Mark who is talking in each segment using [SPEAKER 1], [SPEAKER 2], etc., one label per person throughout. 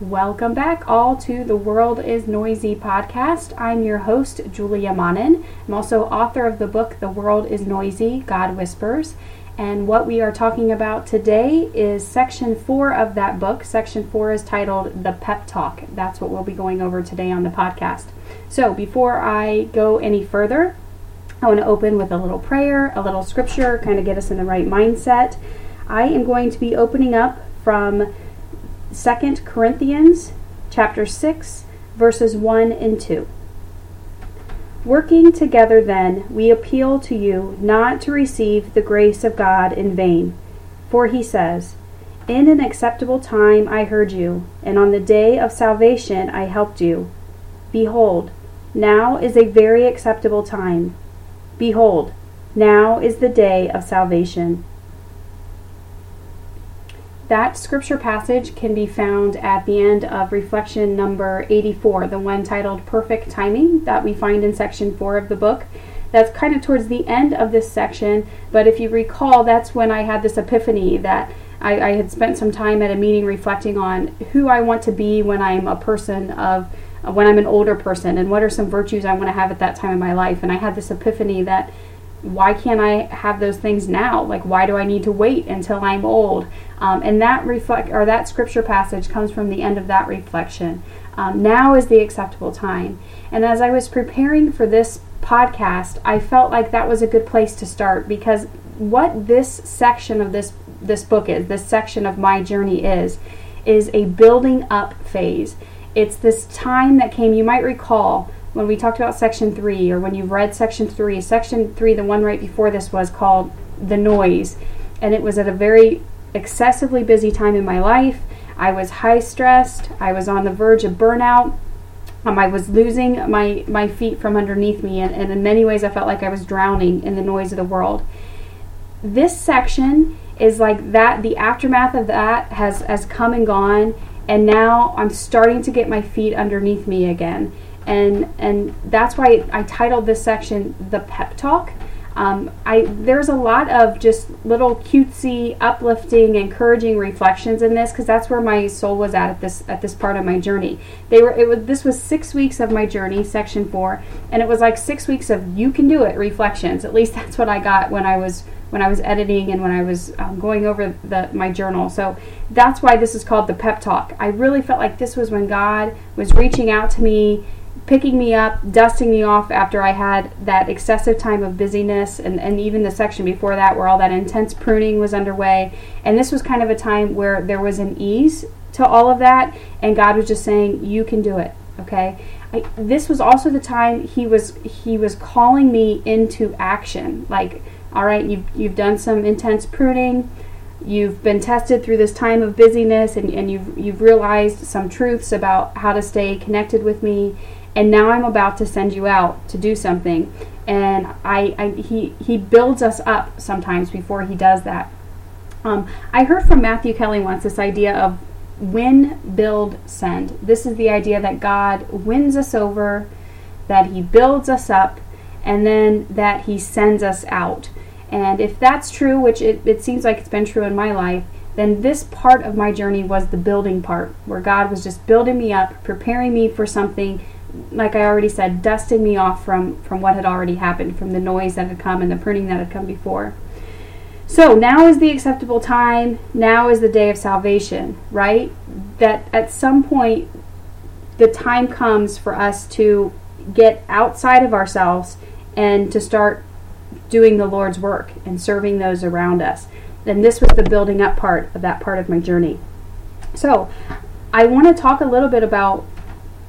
[SPEAKER 1] Welcome back, all, to the World is Noisy podcast. I'm your host, Julia Manin. I'm also author of the book, The World is Noisy God Whispers. And what we are talking about today is section four of that book. Section four is titled The Pep Talk. That's what we'll be going over today on the podcast. So before I go any further, I want to open with a little prayer, a little scripture, kind of get us in the right mindset. I am going to be opening up from 2 Corinthians chapter 6 verses 1 and 2. Working together then, we appeal to you not to receive the grace of God in vain. For he says, In an acceptable time I heard you, and on the day of salvation I helped you. Behold, now is a very acceptable time. Behold, now is the day of salvation. That scripture passage can be found at the end of reflection number 84, the one titled Perfect Timing that we find in section 4 of the book. That's kind of towards the end of this section, but if you recall, that's when I had this epiphany that I, I had spent some time at a meeting reflecting on who I want to be when I'm a person of when I'm an older person and what are some virtues I want to have at that time in my life. And I had this epiphany that why can't I have those things now? Like, why do I need to wait until I'm old? Um, and that reflect or that scripture passage comes from the end of that reflection. Um, now is the acceptable time. And as I was preparing for this podcast, I felt like that was a good place to start because what this section of this this book is, this section of my journey is, is a building up phase. It's this time that came. You might recall when we talked about section three, or when you've read section three, section three, the one right before this was called The Noise. And it was at a very excessively busy time in my life. I was high stressed. I was on the verge of burnout. Um, I was losing my, my feet from underneath me, and, and in many ways, I felt like I was drowning in the noise of the world. This section is like that, the aftermath of that has, has come and gone, and now I'm starting to get my feet underneath me again and and that's why I titled this section the pep talk. Um, I there's a lot of just little cutesy, uplifting, encouraging reflections in this because that's where my soul was at at this at this part of my journey. They were it was this was six weeks of my journey, section four, and it was like six weeks of you can do it reflections. At least that's what I got when I was when I was editing and when I was um, going over the my journal. So that's why this is called the pep talk. I really felt like this was when God was reaching out to me picking me up, dusting me off after I had that excessive time of busyness, and, and even the section before that where all that intense pruning was underway. And this was kind of a time where there was an ease to all of that, and God was just saying, You can do it, okay? I, this was also the time he was he was calling me into action like all right you've, you've done some intense pruning you've been tested through this time of busyness and, and you've, you've realized some truths about how to stay connected with me and now I'm about to send you out to do something. And I, I he he builds us up sometimes before he does that. Um, I heard from Matthew Kelly once this idea of win, build, send. This is the idea that God wins us over, that He builds us up, and then that He sends us out. And if that's true, which it, it seems like it's been true in my life, then this part of my journey was the building part, where God was just building me up, preparing me for something like I already said, dusting me off from, from what had already happened, from the noise that had come and the pruning that had come before. So now is the acceptable time. Now is the day of salvation, right? That at some point, the time comes for us to get outside of ourselves and to start doing the Lord's work and serving those around us. And this was the building up part of that part of my journey. So, I want to talk a little bit about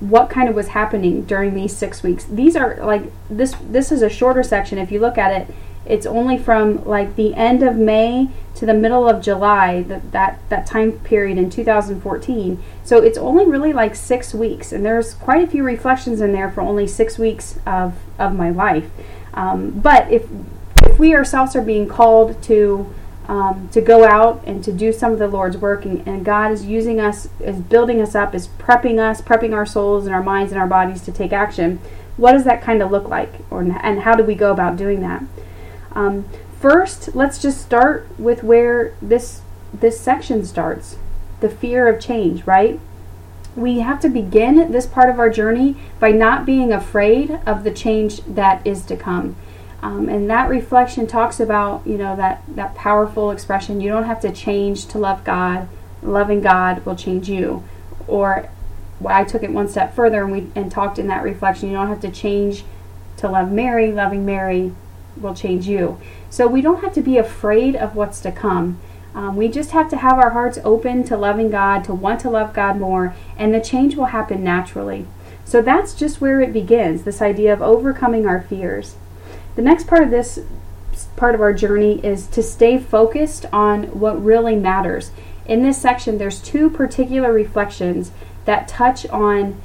[SPEAKER 1] what kind of was happening during these six weeks. These are like this. This is a shorter section. If you look at it, it's only from like the end of May to the middle of July. That that that time period in 2014. So it's only really like six weeks, and there's quite a few reflections in there for only six weeks of of my life. Um, but if if we ourselves are being called to um, to go out and to do some of the Lord's work. And, and, God is using us, is building us up, is prepping us, prepping our souls and our minds and our bodies to take action. What does that kind of look like? Or, and how do we go about doing that? Um, first, let's just start with where this, this section starts the fear of change, right? we have to begin this part of our journey by not being afraid of the change that is to come. Um, and that reflection talks about, you know, that, that powerful expression you don't have to change to love God. Loving God will change you. Or well, I took it one step further and we and talked in that reflection. You don't have to change to love Mary. Loving Mary will change you. So we don't have to be afraid of what's to come. Um, we just have to have our hearts open to loving God, to want to love God more, and the change will happen naturally. So that's just where it begins this idea of overcoming our fears. The next part of this part of our journey is to stay focused on what really matters. In this section, there's two particular reflections that touch on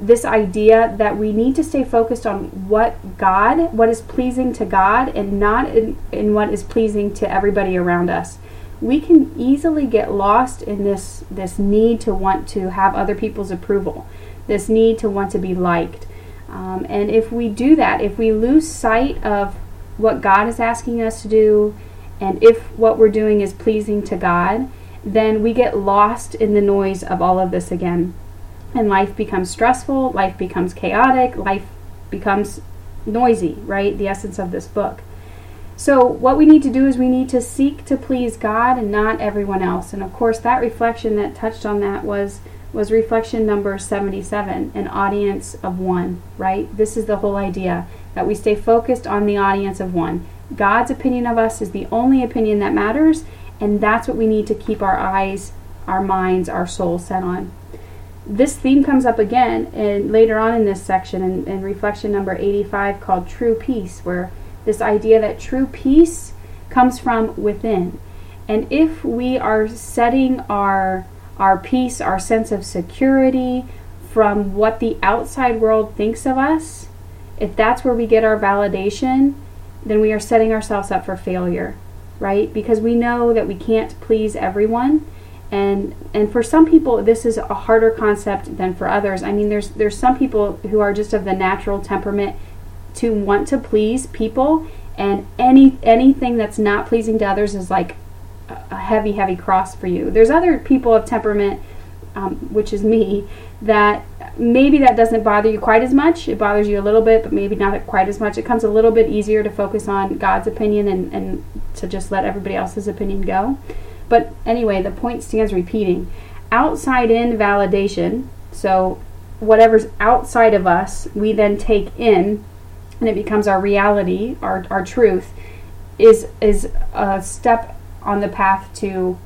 [SPEAKER 1] this idea that we need to stay focused on what God, what is pleasing to God, and not in, in what is pleasing to everybody around us. We can easily get lost in this this need to want to have other people's approval, this need to want to be liked. Um, and if we do that, if we lose sight of what God is asking us to do, and if what we're doing is pleasing to God, then we get lost in the noise of all of this again and life becomes stressful, life becomes chaotic, life becomes noisy, right? The essence of this book. So, what we need to do is we need to seek to please God and not everyone else. And of course, that reflection that touched on that was was reflection number 77, an audience of one, right? This is the whole idea that we stay focused on the audience of one. God's opinion of us is the only opinion that matters, and that's what we need to keep our eyes, our minds, our soul set on this theme comes up again later on in this section in, in reflection number 85 called true peace where this idea that true peace comes from within and if we are setting our our peace our sense of security from what the outside world thinks of us. If that's where we get our validation then we are setting ourselves up for failure right? Because we know that we can't please everyone. And and for some people this is a harder concept than for others. I mean there's there's some people who are just of the natural temperament to want to please people and any anything that's not pleasing to others is like heavy heavy cross for you. There's other people of temperament um, which is me that maybe that doesn't bother you quite as much. It bothers you a little bit but maybe not quite as much. It comes a little bit easier to focus on god's opinion and, and to just let everybody else's opinion go. But anyway, the point stands repeating. Outside in validation, so whatever's outside of us, we then take in, and it becomes our reality, our, our truth, is is a step on the path to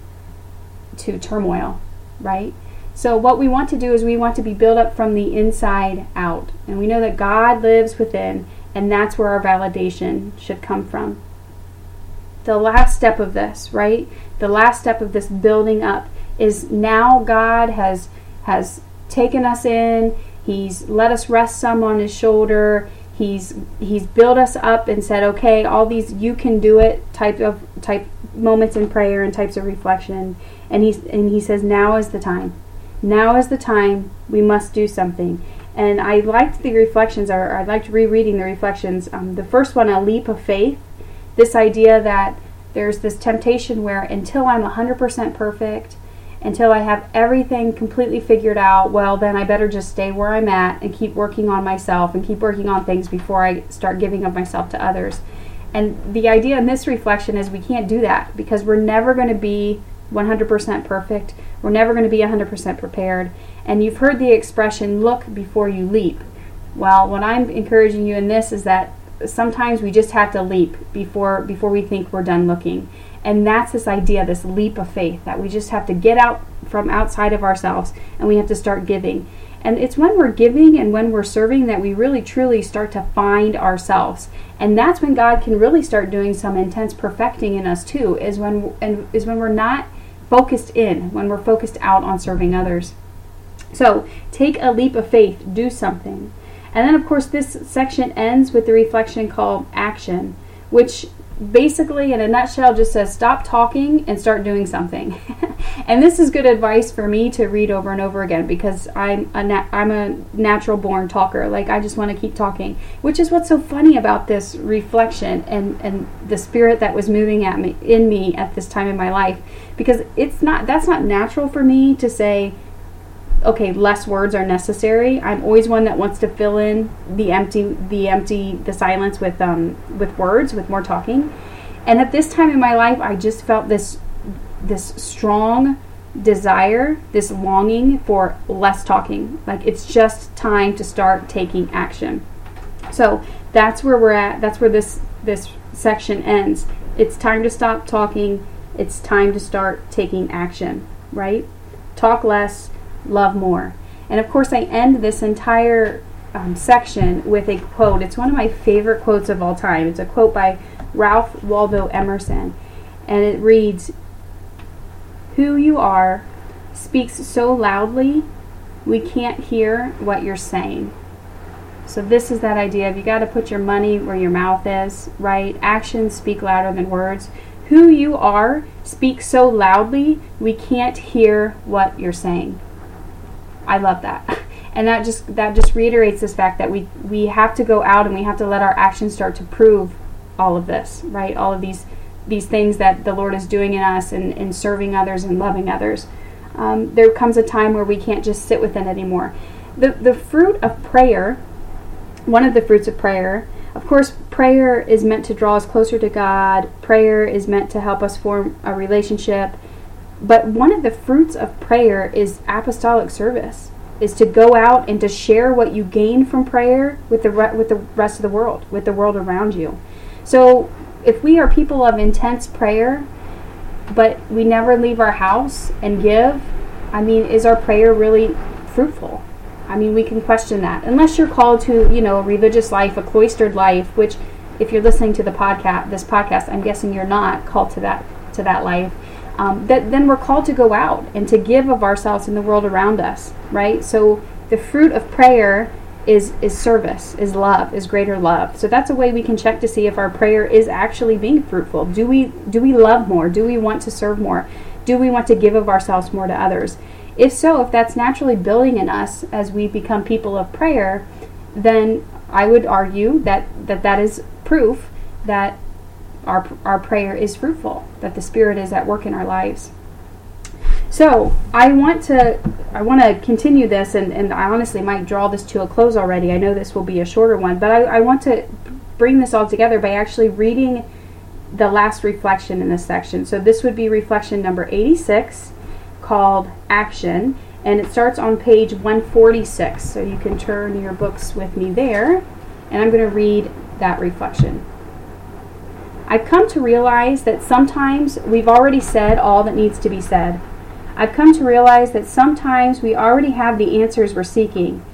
[SPEAKER 1] to turmoil, right? So what we want to do is we want to be built up from the inside out. And we know that God lives within, and that's where our validation should come from the last step of this, right? The last step of this building up is now God has has taken us in. He's let us rest some on his shoulder. He's he's built us up and said, "Okay, all these you can do it." type of type moments in prayer and types of reflection. And he's and he says, "Now is the time. Now is the time. We must do something." And I liked the reflections, or I liked rereading the reflections. Um, the first one, a leap of faith this idea that there's this temptation where until I'm 100% perfect, until I have everything completely figured out, well, then I better just stay where I'm at and keep working on myself and keep working on things before I start giving of myself to others. And the idea in this reflection is we can't do that because we're never going to be 100% perfect. We're never going to be 100% prepared. And you've heard the expression, look before you leap. Well, what I'm encouraging you in this is that sometimes we just have to leap before before we think we're done looking. And that's this idea this leap of faith that we just have to get out from outside of ourselves and we have to start giving. And it's when we're giving and when we're serving that we really truly start to find ourselves. And that's when god can really start doing some intense perfecting in us too is when and is when we're not focused in when we're focused out on serving others. So take a leap of faith do something and then, of course, this section ends with the reflection called action, which basically, in a nutshell, just says stop talking and start doing something. and this is good advice for me to read over and over again because I'm a na- I'm a natural born talker. Like I just want to keep talking, which is what's so funny about this reflection and and the spirit that was moving at me in me at this time in my life because it's not that's not natural for me to say okay, less words are necessary. I'm always one that wants to fill in the empty, the empty, the silence with um, with words, with more talking. And at this time in my life, I just felt this this strong desire, this longing for less talking. Like it's just time to start taking action. So that's where we're at. That's where this this section ends. It's time to stop talking. It's time to start taking action, right? Talk less, love more. And of course, I end this entire um, section with a quote. It's one of my favorite quotes of all time. It's a quote by Ralph Waldo Emerson. And it reads Who you are speaks so loudly, we can't hear what you're saying. So, this is that idea of you got to put your money where your mouth is, right? Actions speak louder than words. Who you are speaks so loudly, we can't hear what you're saying. I love that. And that just that just reiterates this fact that we we have to go out and we have to let our actions start to prove all of this, right? All of these these things that the Lord is doing in us and in serving others and loving others. Um, there comes a time where we can't just sit with within anymore. The the fruit of prayer, one of the fruits of prayer, of course, prayer is meant to draw us closer to God. Prayer is meant to help us form a relationship. But one of the fruits of prayer is apostolic service is to go out and to share what you gain from prayer with the re- with the rest of the world, with the world around you. So, if we are people of intense prayer, but we never leave our house and give, I mean, is our prayer really fruitful? I mean, we can question that. Unless you're called to, you know, a religious life, a cloistered life, which if you're listening to the podcast, this podcast, I'm guessing you're not called to that to that life um, that then we're called to go out and to give of ourselves in the world around us, right? So the fruit of prayer is is service, is love, is greater love. So that's a way we can check to see if our prayer is actually being fruitful. Do we do we love more? Do we want to serve more? Do we want to give of ourselves more to others? If so, if that's naturally building in us as we become people of prayer, then I would argue that that, that is proof that our, our prayer is fruitful, that the Spirit is at work in our lives. So I want to I want to continue this, and, and I honestly might draw this to a close already. I know this will be a shorter one, but I, I want to bring this all together by actually reading the last reflection in this section. So this would be reflection number 86 called Action, and it starts on page 146. So you can turn your books with me there, and I'm going to read that reflection. I've come to realize that sometimes we've already said all that needs to be said. I've come to realize that sometimes we already have the answers we're seeking.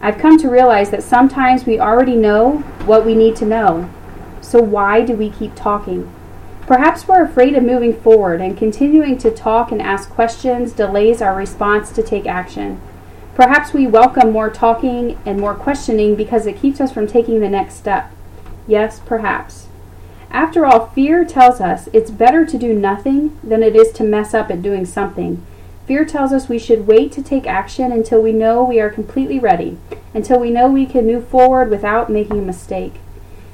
[SPEAKER 1] I've come to realize that sometimes we already know what we need to know. So why do we keep talking? Perhaps we're afraid of moving forward, and continuing to talk and ask questions delays our response to take action. Perhaps we welcome more talking and more questioning because it keeps us from taking the next step. Yes, perhaps. After all, fear tells us it's better to do nothing than it is to mess up at doing something. Fear tells us we should wait to take action until we know we are completely ready, until we know we can move forward without making a mistake.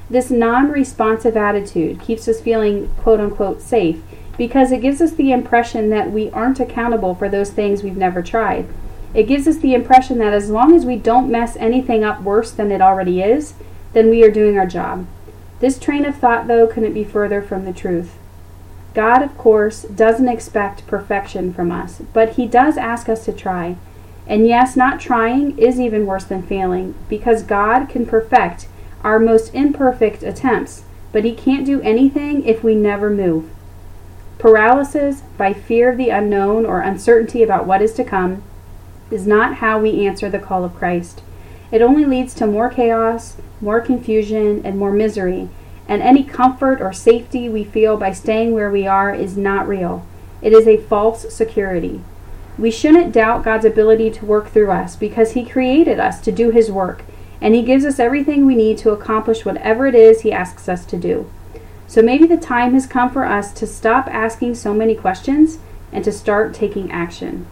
[SPEAKER 1] This non responsive attitude keeps us feeling quote unquote safe because it gives us the impression that we aren't accountable for those things we've never tried. It gives us the impression that as long as we don't mess anything up worse than it already is, then we are doing our job. This train of thought, though, couldn't be further from the truth. God, of course, doesn't expect perfection from us, but He does ask us to try. And yes, not trying is even worse than failing, because God can perfect our most imperfect attempts, but He can't do anything if we never move. Paralysis by fear of the unknown or uncertainty about what is to come is not how we answer the call of Christ. It only leads to more chaos, more confusion, and more misery, and any comfort or safety we feel by staying where we are is not real. It is a false security. We shouldn't doubt God's ability to work through us because He created us to do His work, and He gives us everything we need to accomplish whatever it is He asks us to do. So maybe the time has come for us to stop asking so many questions and to start taking action.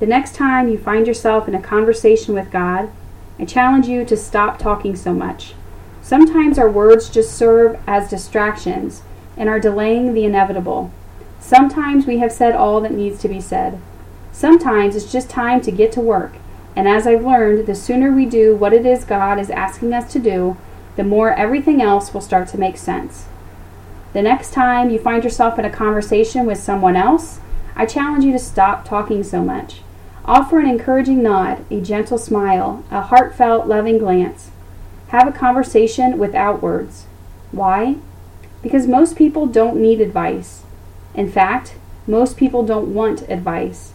[SPEAKER 1] The next time you find yourself in a conversation with God, I challenge you to stop talking so much. Sometimes our words just serve as distractions and are delaying the inevitable. Sometimes we have said all that needs to be said. Sometimes it's just time to get to work. And as I've learned, the sooner we do what it is God is asking us to do, the more everything else will start to make sense. The next time you find yourself in a conversation with someone else, I challenge you to stop talking so much. Offer an encouraging nod, a gentle smile, a heartfelt, loving glance. Have a conversation without words. Why? Because most people don't need advice. In fact, most people don't want advice.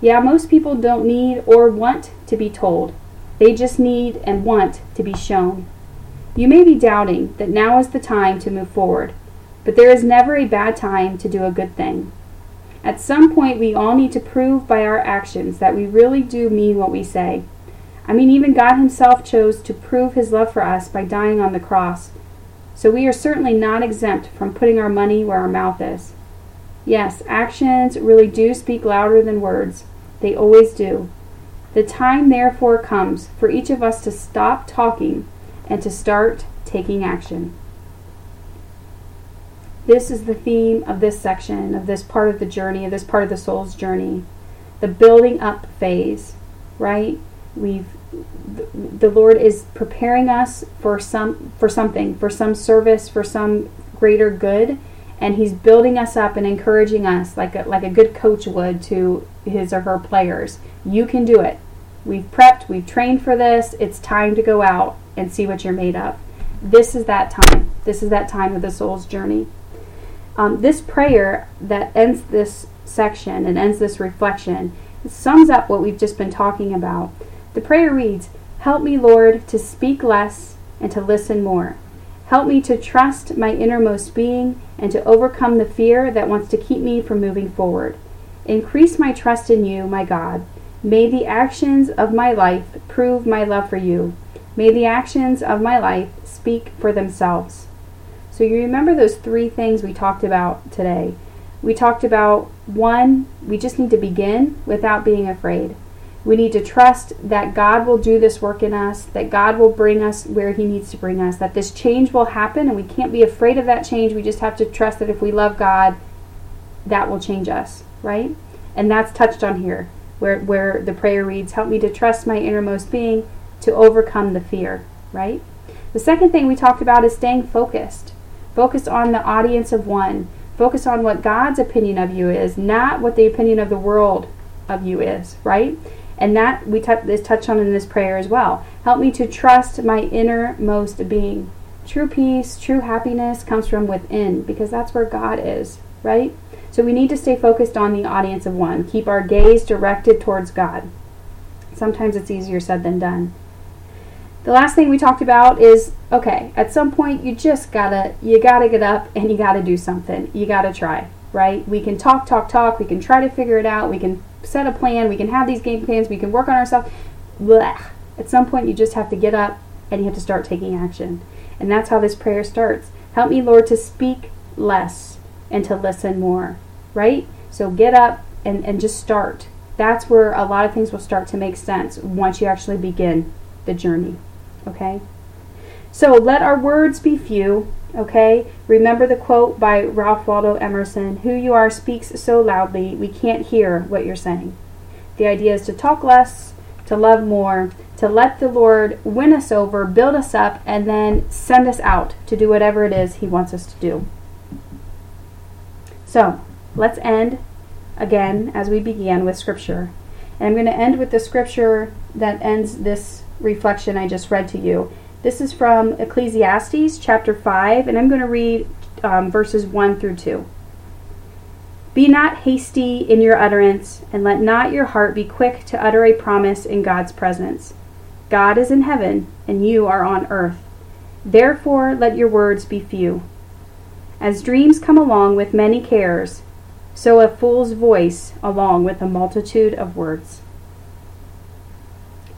[SPEAKER 1] Yeah, most people don't need or want to be told. They just need and want to be shown. You may be doubting that now is the time to move forward, but there is never a bad time to do a good thing. At some point, we all need to prove by our actions that we really do mean what we say. I mean, even God Himself chose to prove His love for us by dying on the cross. So we are certainly not exempt from putting our money where our mouth is. Yes, actions really do speak louder than words. They always do. The time, therefore, comes for each of us to stop talking and to start taking action. This is the theme of this section, of this part of the journey, of this part of the soul's journey. The building up phase, right? We've the Lord is preparing us for some for something, for some service, for some greater good, and He's building us up and encouraging us like a, like a good coach would to his or her players. You can do it. We've prepped, we've trained for this. It's time to go out and see what you're made of. This is that time. This is that time of the soul's journey. Um, this prayer that ends this section and ends this reflection sums up what we've just been talking about. The prayer reads Help me, Lord, to speak less and to listen more. Help me to trust my innermost being and to overcome the fear that wants to keep me from moving forward. Increase my trust in you, my God. May the actions of my life prove my love for you. May the actions of my life speak for themselves. So, you remember those three things we talked about today. We talked about one, we just need to begin without being afraid. We need to trust that God will do this work in us, that God will bring us where He needs to bring us, that this change will happen, and we can't be afraid of that change. We just have to trust that if we love God, that will change us, right? And that's touched on here, where, where the prayer reads, Help me to trust my innermost being to overcome the fear, right? The second thing we talked about is staying focused. Focus on the audience of one. Focus on what God's opinion of you is, not what the opinion of the world of you is, right? And that we t- is touched on in this prayer as well. Help me to trust my innermost being. True peace, true happiness comes from within because that's where God is, right? So we need to stay focused on the audience of one. Keep our gaze directed towards God. Sometimes it's easier said than done. The last thing we talked about is okay, at some point you just gotta you gotta get up and you gotta do something. You gotta try, right? We can talk, talk, talk, we can try to figure it out, we can set a plan, we can have these game plans, we can work on ourselves. Blah. At some point, you just have to get up and you have to start taking action. And that's how this prayer starts. Help me, Lord, to speak less and to listen more, right? So get up and, and just start. That's where a lot of things will start to make sense once you actually begin the journey, okay? So let our words be few, okay? Remember the quote by Ralph Waldo Emerson Who you are speaks so loudly, we can't hear what you're saying. The idea is to talk less, to love more, to let the Lord win us over, build us up, and then send us out to do whatever it is He wants us to do. So, let's end again as we began with Scripture. And I'm going to end with the Scripture that ends this reflection I just read to you. This is from Ecclesiastes chapter 5, and I'm going to read um, verses 1 through 2. Be not hasty in your utterance, and let not your heart be quick to utter a promise in God's presence. God is in heaven, and you are on earth. Therefore, let your words be few. As dreams come along with many cares, so a fool's voice along with a multitude of words.